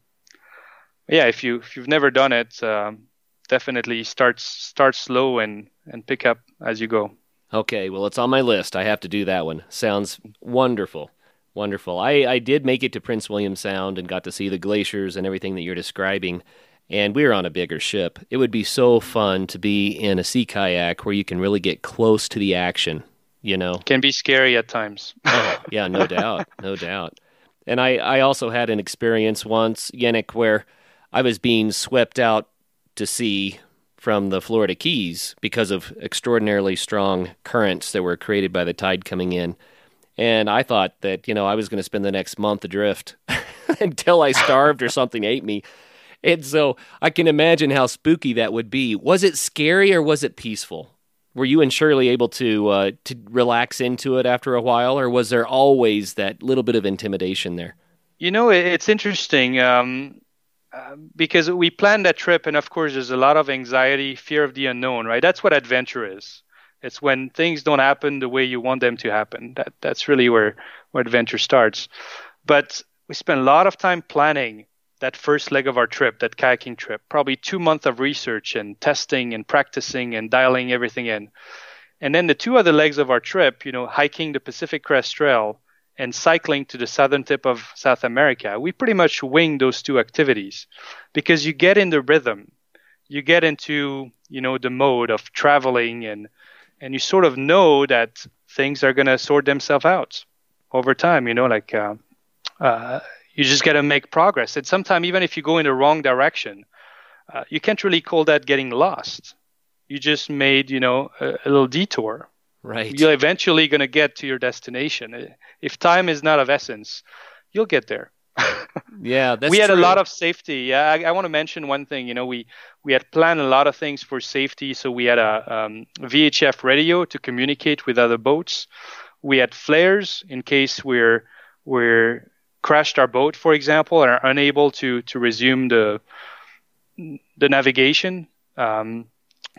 yeah, if you if you've never done it, um, definitely start start slow and and pick up as you go. Okay, well, it's on my list. I have to do that one. Sounds wonderful. Wonderful. I, I did make it to Prince William Sound and got to see the glaciers and everything that you're describing. And we were on a bigger ship. It would be so fun to be in a sea kayak where you can really get close to the action, you know? Can be scary at times. oh, yeah, no doubt. No doubt. And I, I also had an experience once, Yannick, where I was being swept out to sea from the Florida Keys because of extraordinarily strong currents that were created by the tide coming in. And I thought that, you know, I was going to spend the next month adrift until I starved or something ate me. And so I can imagine how spooky that would be. Was it scary or was it peaceful? Were you and Shirley able to uh, to relax into it after a while, or was there always that little bit of intimidation there? You know, it's interesting um, uh, because we planned that trip, and of course, there's a lot of anxiety, fear of the unknown, right? That's what adventure is. It's when things don't happen the way you want them to happen. That that's really where where adventure starts. But we spent a lot of time planning that first leg of our trip, that kayaking trip. Probably two months of research and testing and practicing and dialing everything in. And then the two other legs of our trip, you know, hiking the Pacific Crest Trail and cycling to the southern tip of South America, we pretty much wing those two activities because you get in the rhythm. You get into, you know, the mode of traveling and and you sort of know that things are going to sort themselves out over time, you know, like uh, uh, you just got to make progress. And sometimes even if you go in the wrong direction, uh, you can't really call that getting lost. You just made, you know, a, a little detour. Right. You're eventually going to get to your destination. If time is not of essence, you'll get there. yeah, that's we had true. a lot of safety. Yeah, I, I, want to mention one thing. You know, we we had planned a lot of things for safety. So we had a um, VHF radio to communicate with other boats. We had flares in case we're we're crashed our boat, for example, and are unable to to resume the the navigation. Um,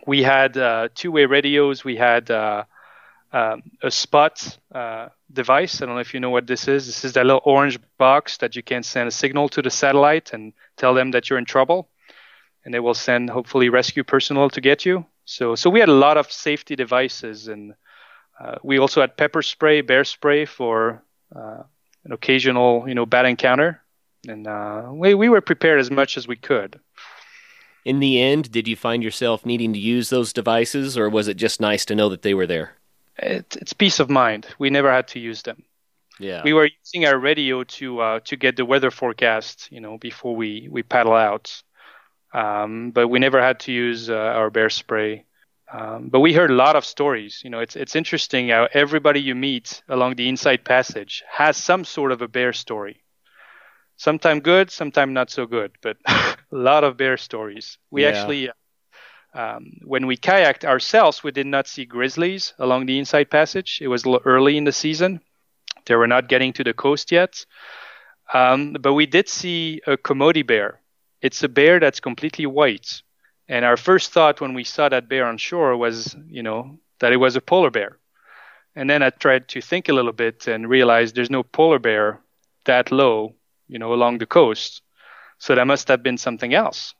we had uh, two-way radios. We had uh, um, a spot uh, device. I don't know if you know what this is. This is that little orange box that you can send a signal to the satellite and tell them that you're in trouble, and they will send hopefully rescue personnel to get you. So, so we had a lot of safety devices, and uh, we also had pepper spray, bear spray for uh, an occasional, you know, bad encounter, and uh, we we were prepared as much as we could. In the end, did you find yourself needing to use those devices, or was it just nice to know that they were there? It, it's peace of mind. We never had to use them. Yeah. We were using our radio to uh, to get the weather forecast, you know, before we we paddle out. Um, but we never had to use uh, our bear spray. Um, but we heard a lot of stories. You know, it's it's interesting how everybody you meet along the Inside Passage has some sort of a bear story. Sometimes good, sometimes not so good, but a lot of bear stories. We Yeah. actually, um, when we kayaked ourselves, we did not see grizzlies along the Inside Passage. It was early in the season; they were not getting to the coast yet. Um, but we did see a Kermode bear. It's a bear that's completely white. And our first thought when we saw that bear on shore was, you know, that it was a polar bear. And then I tried to think a little bit and realized there's no polar bear that low, you know, along the coast. So that must have been something else.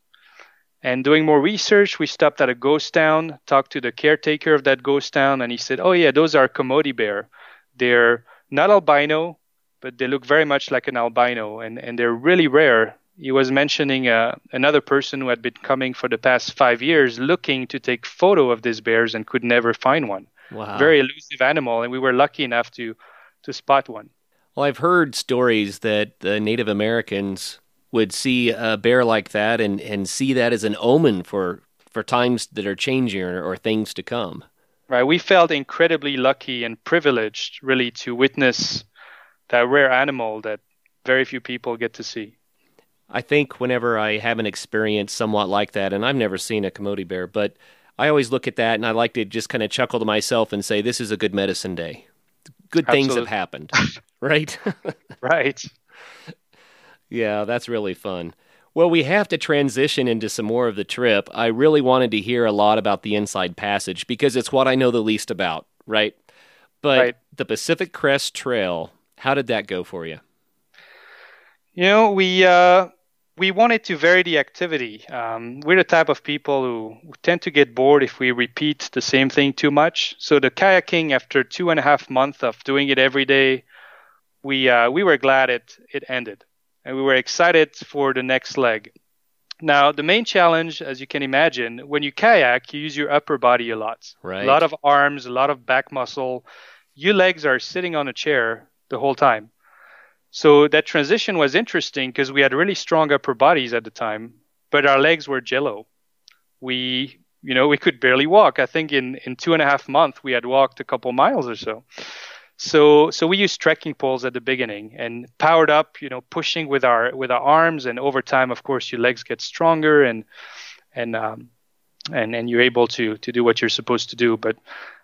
And doing more research, we stopped at a ghost town, talked to the caretaker of that ghost town, and he said, Oh, yeah, those are Kermode bear. They're not albino, but they look very much like an albino, and, and they're really rare. He was mentioning uh, another person who had been coming for the past five years looking to take photo of these bears and could never find one. Wow. Very elusive animal, and we were lucky enough to to spot one. Well, I've heard stories that the Native Americans would see a bear like that and, and see that as an omen for, for times that are changing or, or things to come. Right, we felt incredibly lucky and privileged, really, to witness that rare animal that very few people get to see. I think whenever I have an experience somewhat like that, and I've never seen a Kermode bear, but I always look at that and I like to just kind of chuckle to myself and say, this is a good medicine day. Good things have happened, right? Right. Yeah, that's really fun. Well, we have to transition into some more of the trip. I really wanted to hear a lot about the Inside Passage because it's what I know the least about, right? But Right. the Pacific Crest Trail, how did that go for you? You know, we uh, we wanted to vary the activity. Um, we're the type of people who, who tend to get bored if we repeat the same thing too much. So the kayaking, after two and a half months of doing it every day, we uh, we were glad it it ended, and we were excited for the next leg. Now, the main challenge, as you can imagine, when you kayak, you use your upper body a lot. Right. A lot of arms, a lot of back muscle. Your legs are sitting on a chair the whole time. So that transition was interesting because we had really strong upper bodies at the time, but our legs were jello. We, you know, we could barely walk. I think in, in two and a half months we had walked a couple miles or so. So so we used trekking poles at the beginning and powered up, you know, pushing with our with our arms, and over time, of course, your legs get stronger and and um, and and you're able to to do what you're supposed to do. But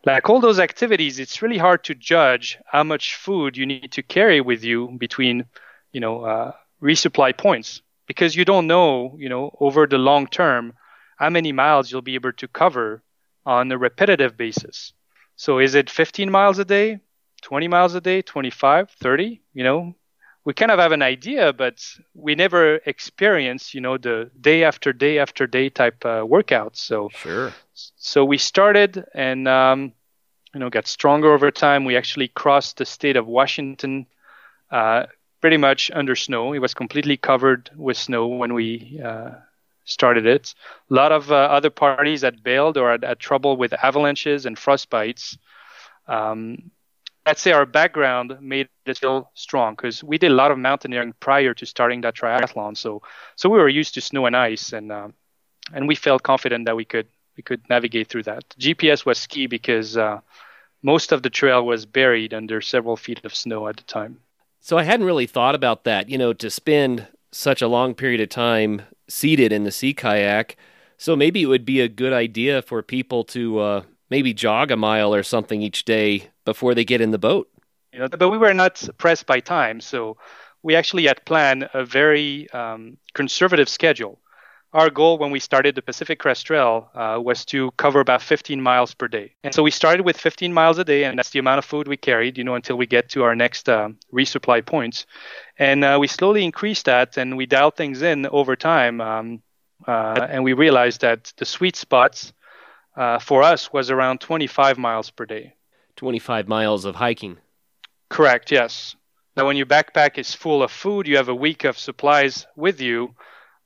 like all those activities, it's really hard to judge how much food you need to carry with you between, you know, uh, resupply points because you don't know, you know, over the long term how many miles you'll be able to cover on a repetitive basis. So is it 15 miles a day, 20 miles a day, 25, 30? You know, we kind of have an idea, but we never experience, you know, the day after day after day type uh, workouts. So Sure. so we started and um, you know got stronger over time. We actually crossed the state of Washington uh, pretty much under snow. It was completely covered with snow when we uh, started it. A lot of uh, other parties had bailed or had, had, trouble with avalanches and frost bites. Um, I'd say our background made us feel strong because we did a lot of mountaineering prior to starting that triathlon. So, so we were used to snow and ice, and um, and we felt confident that we could we could navigate through that. GPS was key because uh, most of the trail was buried under several feet of snow at the time. So I hadn't really thought about that. You know, to spend such a long period of time seated in the sea kayak. So maybe it would be a good idea for people to uh, maybe jog a mile or something each day before they get in the boat. You know, but we were not pressed by time, so we actually had planned a very um, conservative schedule. Our goal when we started the Pacific Crest Trail uh, was to cover about 15 miles per day. And so we started with 15 miles a day, and that's the amount of food we carried, you know, until we get to our next uh, resupply points. And uh, we slowly increased that, and we dialed things in over time. Um, uh, and we realized that the sweet spots uh, for us was around 25 miles per day. 25 miles of hiking. Correct, yes. Now, when your backpack is full of food, you have a week of supplies with you,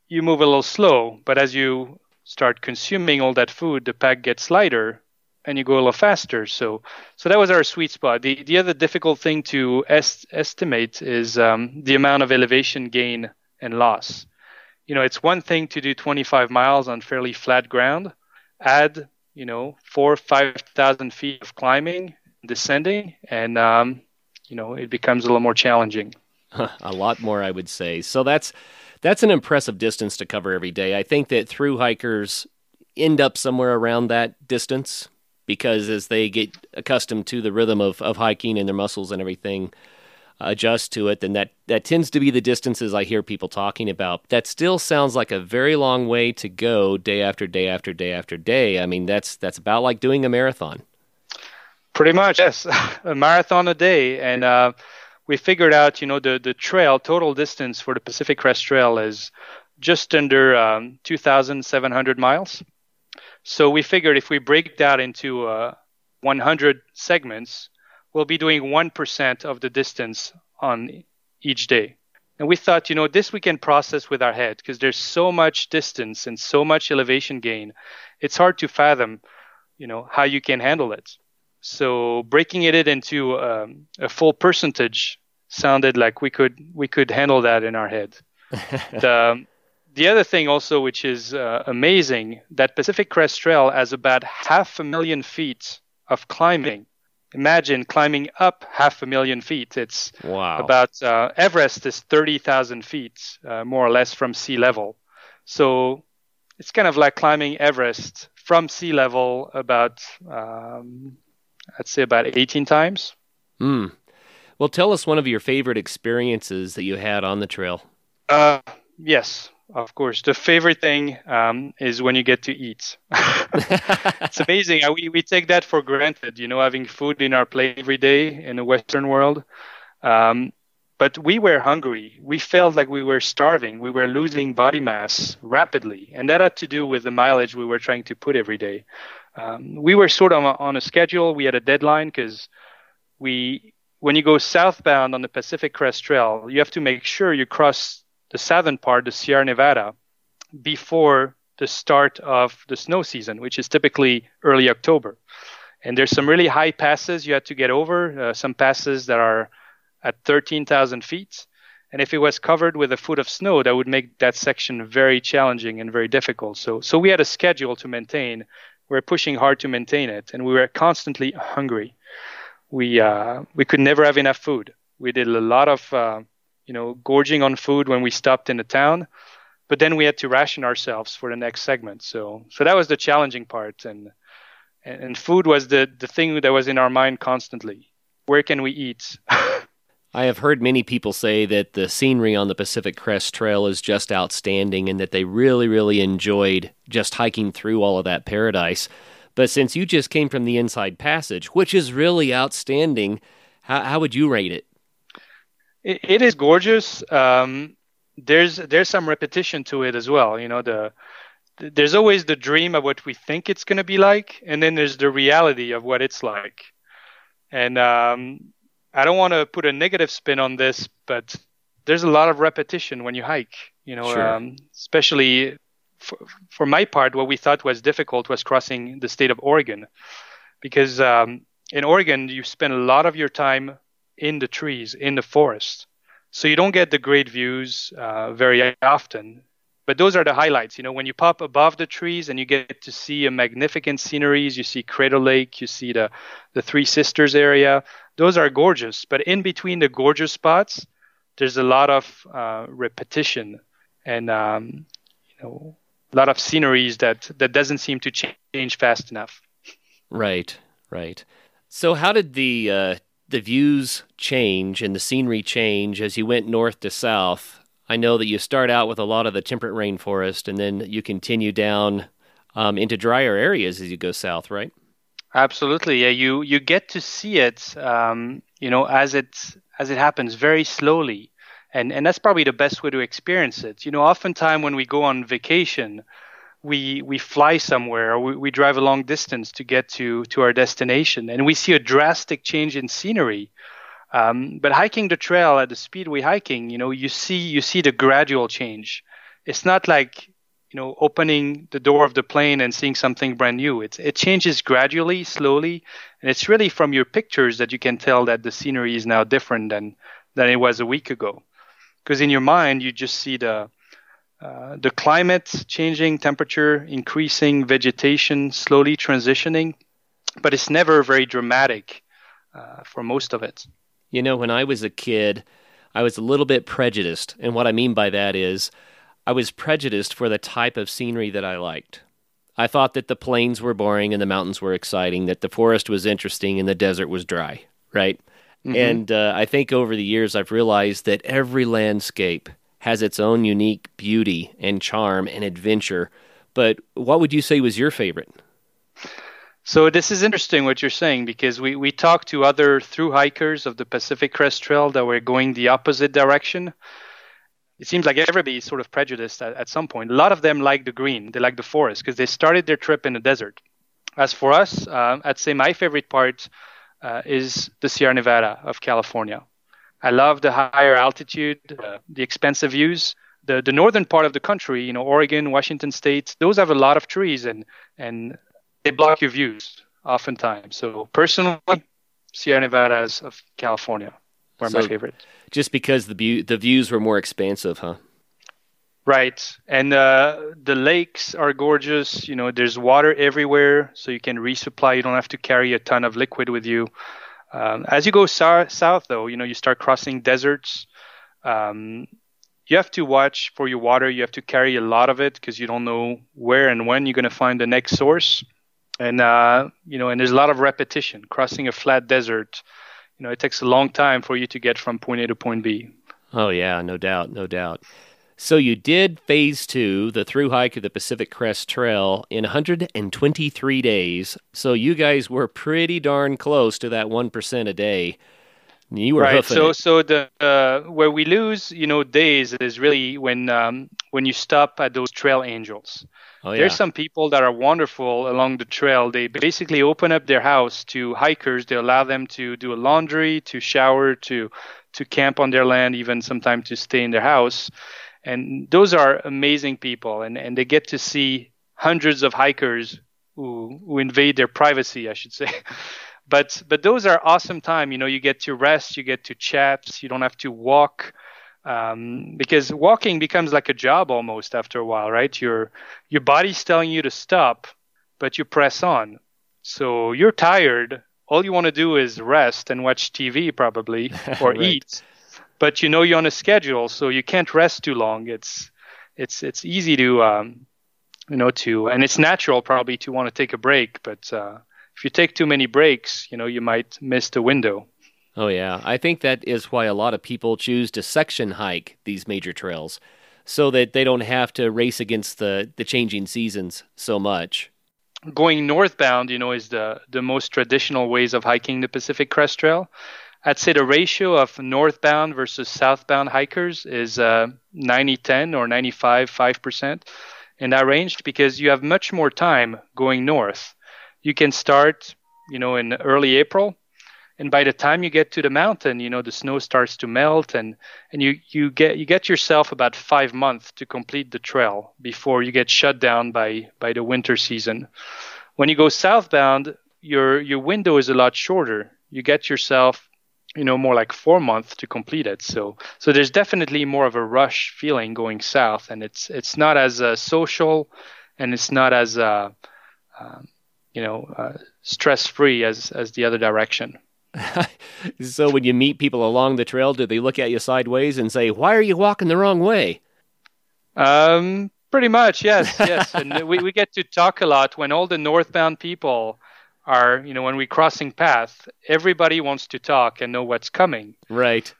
you move a little slow. But as you start consuming all that food, the pack gets lighter and you go a little faster. So, so that was our sweet spot. The, the other difficult thing to est- estimate is um, the amount of elevation gain and loss. You know, it's one thing to do 25 miles on fairly flat ground, add you know, four or five thousand feet of climbing, descending, and um, you know, it becomes a little more challenging. a lot more, I would say. So that's that's an impressive distance to cover every day. I think that through hikers end up somewhere around that distance because as they get accustomed to the rhythm of, of hiking and their muscles and everything, adjust to it, then that, that tends to be the distances I hear people talking about. That still sounds like a very long way to go day after day after day after day. I mean, that's that's about like doing a marathon. Pretty much, yes, a marathon a day, and uh, we figured out, you know, the the trail total distance for the Pacific Crest Trail is just under um, 2,700 miles. So we figured if we break that into uh, 100 segments, we'll be doing 1% of the distance on each day. And we thought, you know, this we can process with our head because there's so much distance and so much elevation gain. It's hard to fathom, you know, how you can handle it. So breaking it into um, a full percentage sounded like we could we could handle that in our head. the, the other thing also, which is uh, amazing, that Pacific Crest Trail has about half a million feet of climbing imagine climbing up half a million feet. It's wow. about uh, Everest is 30,000 feet, uh, more or less from sea level. So it's kind of like climbing Everest from sea level about, um, I'd say about 18 times. Hmm. Well, tell us one of your favorite experiences that you had on the trail. Uh, yes, of course. The favorite thing um, is when you get to eat. it's amazing. We, we take that for granted, you know, having food in our plate every day in the Western world. Um, but we were hungry. We felt like we were starving. We were losing body mass rapidly. And that had to do with the mileage we were trying to put every day. Um, we were sort of on a schedule. We had a deadline because we, when you go southbound on the Pacific Crest Trail, you have to make sure you cross the southern part, the Sierra Nevada, before the start of the snow season, which is typically early October. And there's some really high passes you had to get over, uh, some passes that are at 13,000 feet. And if it was covered with a foot of snow, that would make that section very challenging and very difficult. So, so we had a schedule to maintain. We are pushing hard to maintain it, and we were constantly hungry. We uh, we could never have enough food. We did a lot of uh, you know, gorging on food when we stopped in the town. But then we had to ration ourselves for the next segment. So, so that was the challenging part, and and food was the the thing that was in our mind constantly. Where can we eat? I have heard many people say that the scenery on the Pacific Crest Trail is just outstanding and that they really, really enjoyed just hiking through all of that paradise. But since you just came from the Inside Passage, which is really outstanding, how, how would you rate it? It, it is gorgeous. Um, there's there's some repetition to it as well. You know, the there's always the dream of what we think it's going to be like, and then there's the reality of what it's like. And um, I don't want to put a negative spin on this, but there's a lot of repetition when you hike. You know, Sure. um, especially for, for my part, what we thought was difficult was crossing the state of Oregon, because um, in Oregon you spend a lot of your time in the trees, in the forest, so you don't get the great views uh, very often. But those are the highlights. You know, when you pop above the trees and you get to see a magnificent sceneries, you see Crater Lake, you see the the Three Sisters area. Those are gorgeous. But in between the gorgeous spots, there's a lot of uh, repetition and um, you know a lot of sceneries that that doesn't seem to change fast enough. Right, right. So how did the uh, the views change and the scenery change as you went north to south? I know that you start out with a lot of the temperate rainforest, and then you continue down um, into drier areas as you go south, right? Absolutely, yeah. You you get to see it, um, you know, as it as it happens very slowly, and and that's probably the best way to experience it. You know, oftentimes when we go on vacation, we we fly somewhere or we, we drive a long distance to get to to our destination, and we see a drastic change in scenery. Um, but hiking the trail at the speed we hiking, you know, you see you see the gradual change. It's not like you know opening the door of the plane and seeing something brand new. It it changes gradually, slowly, and it's really from your pictures that you can tell that the scenery is now different than than it was a week ago. Because in your mind you just see the uh, the climate changing, temperature increasing, vegetation slowly transitioning, but it's never very dramatic uh, for most of it. You know, when I was a kid, I was a little bit prejudiced. And what I mean by that is I was prejudiced for the type of scenery that I liked. I thought that the plains were boring and the mountains were exciting, that the forest was interesting and the desert was dry, right? And uh, I think over the years I've realized that every landscape has its own unique beauty and charm and adventure. But what would you say was your favorite? So this is interesting what you're saying because we, we talked to other through hikers of the Pacific Crest Trail that were going the opposite direction. It seems like everybody is sort of prejudiced at, at some point. A lot of them like the green, they like the forest because they started their trip in the desert. As for us, uh, I'd say my favorite part uh, is the Sierra Nevada of California. I love the higher altitude, uh, the expansive views. The, the northern part of the country, you know, Oregon, Washington State, those have a lot of trees and, and they block your views oftentimes. So personally, Sierra Nevadas of California were my favorite. Just because the, bu- the views were more expansive, huh? Right, and uh, the lakes are gorgeous. You know, there's water everywhere, so you can resupply. You don't have to carry a ton of liquid with you. Um, as you go sou- south, though, you know, you start crossing deserts. Um, you have to watch for your water. You have to carry a lot of it because you don't know where and when you're going to find the next source. And uh, you know, and there's a lot of repetition. Crossing a flat desert, you know, it takes a long time for you to get from point A to point B. Oh, yeah, no doubt, no doubt. So you did phase two, the through hike of the Pacific Crest Trail, in 123 days. So you guys were pretty darn close to that 1% a day. You were right. So it. so the uh, where we lose, you know, days is really when um, when you stop at those trail angels. Oh, yeah. There's some people that are wonderful along the trail. They basically open up their house to hikers. They allow them to do a laundry, to shower, to to camp on their land, even sometimes to stay in their house. And those are amazing people, and, and they get to see hundreds of hikers who who invade their privacy, I should say. but but those are awesome time. You know, you get to rest, you get to chat, you don't have to walk um, because walking becomes like a job almost after a while, right? Your your body's telling you to stop, but you press on. So you're tired. All you want to do is rest and watch TV probably or Right. eat. But you know you're on a schedule, so you can't rest too long. It's it's it's easy to um, you know to and it's natural probably to want to take a break, but uh, if you take too many breaks, you know you might miss the window. Oh, yeah. I think that is why a lot of people choose to section hike these major trails so that they don't have to race against the, the changing seasons so much. going northbound, you know, is the the most traditional ways of hiking the Pacific Crest Trail. I'd say the ratio of northbound versus southbound hikers is uh, 90-10 or 95-5% in that range because you have much more time going north. You can start, you know, in early April. and by the time you get to the mountain, you know the snow starts to melt, and and you you get you get yourself about five months to complete the trail before you get shut down by by the winter season. When you go southbound, your your window is a lot shorter. You get yourself you know more like four months to complete it. So so there's definitely more of a rush feeling going south and it's it's not as uh, social and it's not as uh, um, you know uh, stress free as as the other direction. So when you meet people along the trail do they look at you sideways and say why are you walking the wrong way? Um pretty much yes yes. And we, we get to talk a lot when all the northbound people are you know when we're crossing paths everybody wants to talk and know what's coming. Right.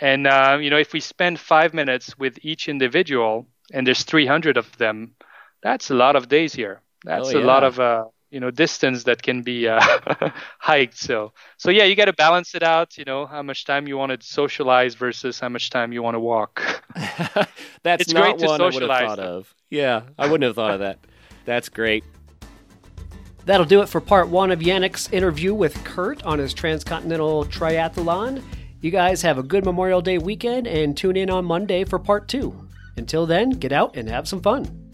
And uh, you know if we spend five minutes with each individual and there's 300 of them that's a lot of days here. That's oh, yeah. a lot of uh, you know distance that can be uh, hiked. So so yeah you got to balance it out you know how much time you want to socialize versus how much time you want to walk. That's it's not great one to i would have thought of. Yeah i wouldn't have thought of that. That's great That'll do it for part one of Yannick's interview with Kurt on his transcontinental triathlon. You guys have a good Memorial Day weekend and tune in on Monday for part two. Until then, get out and have some fun.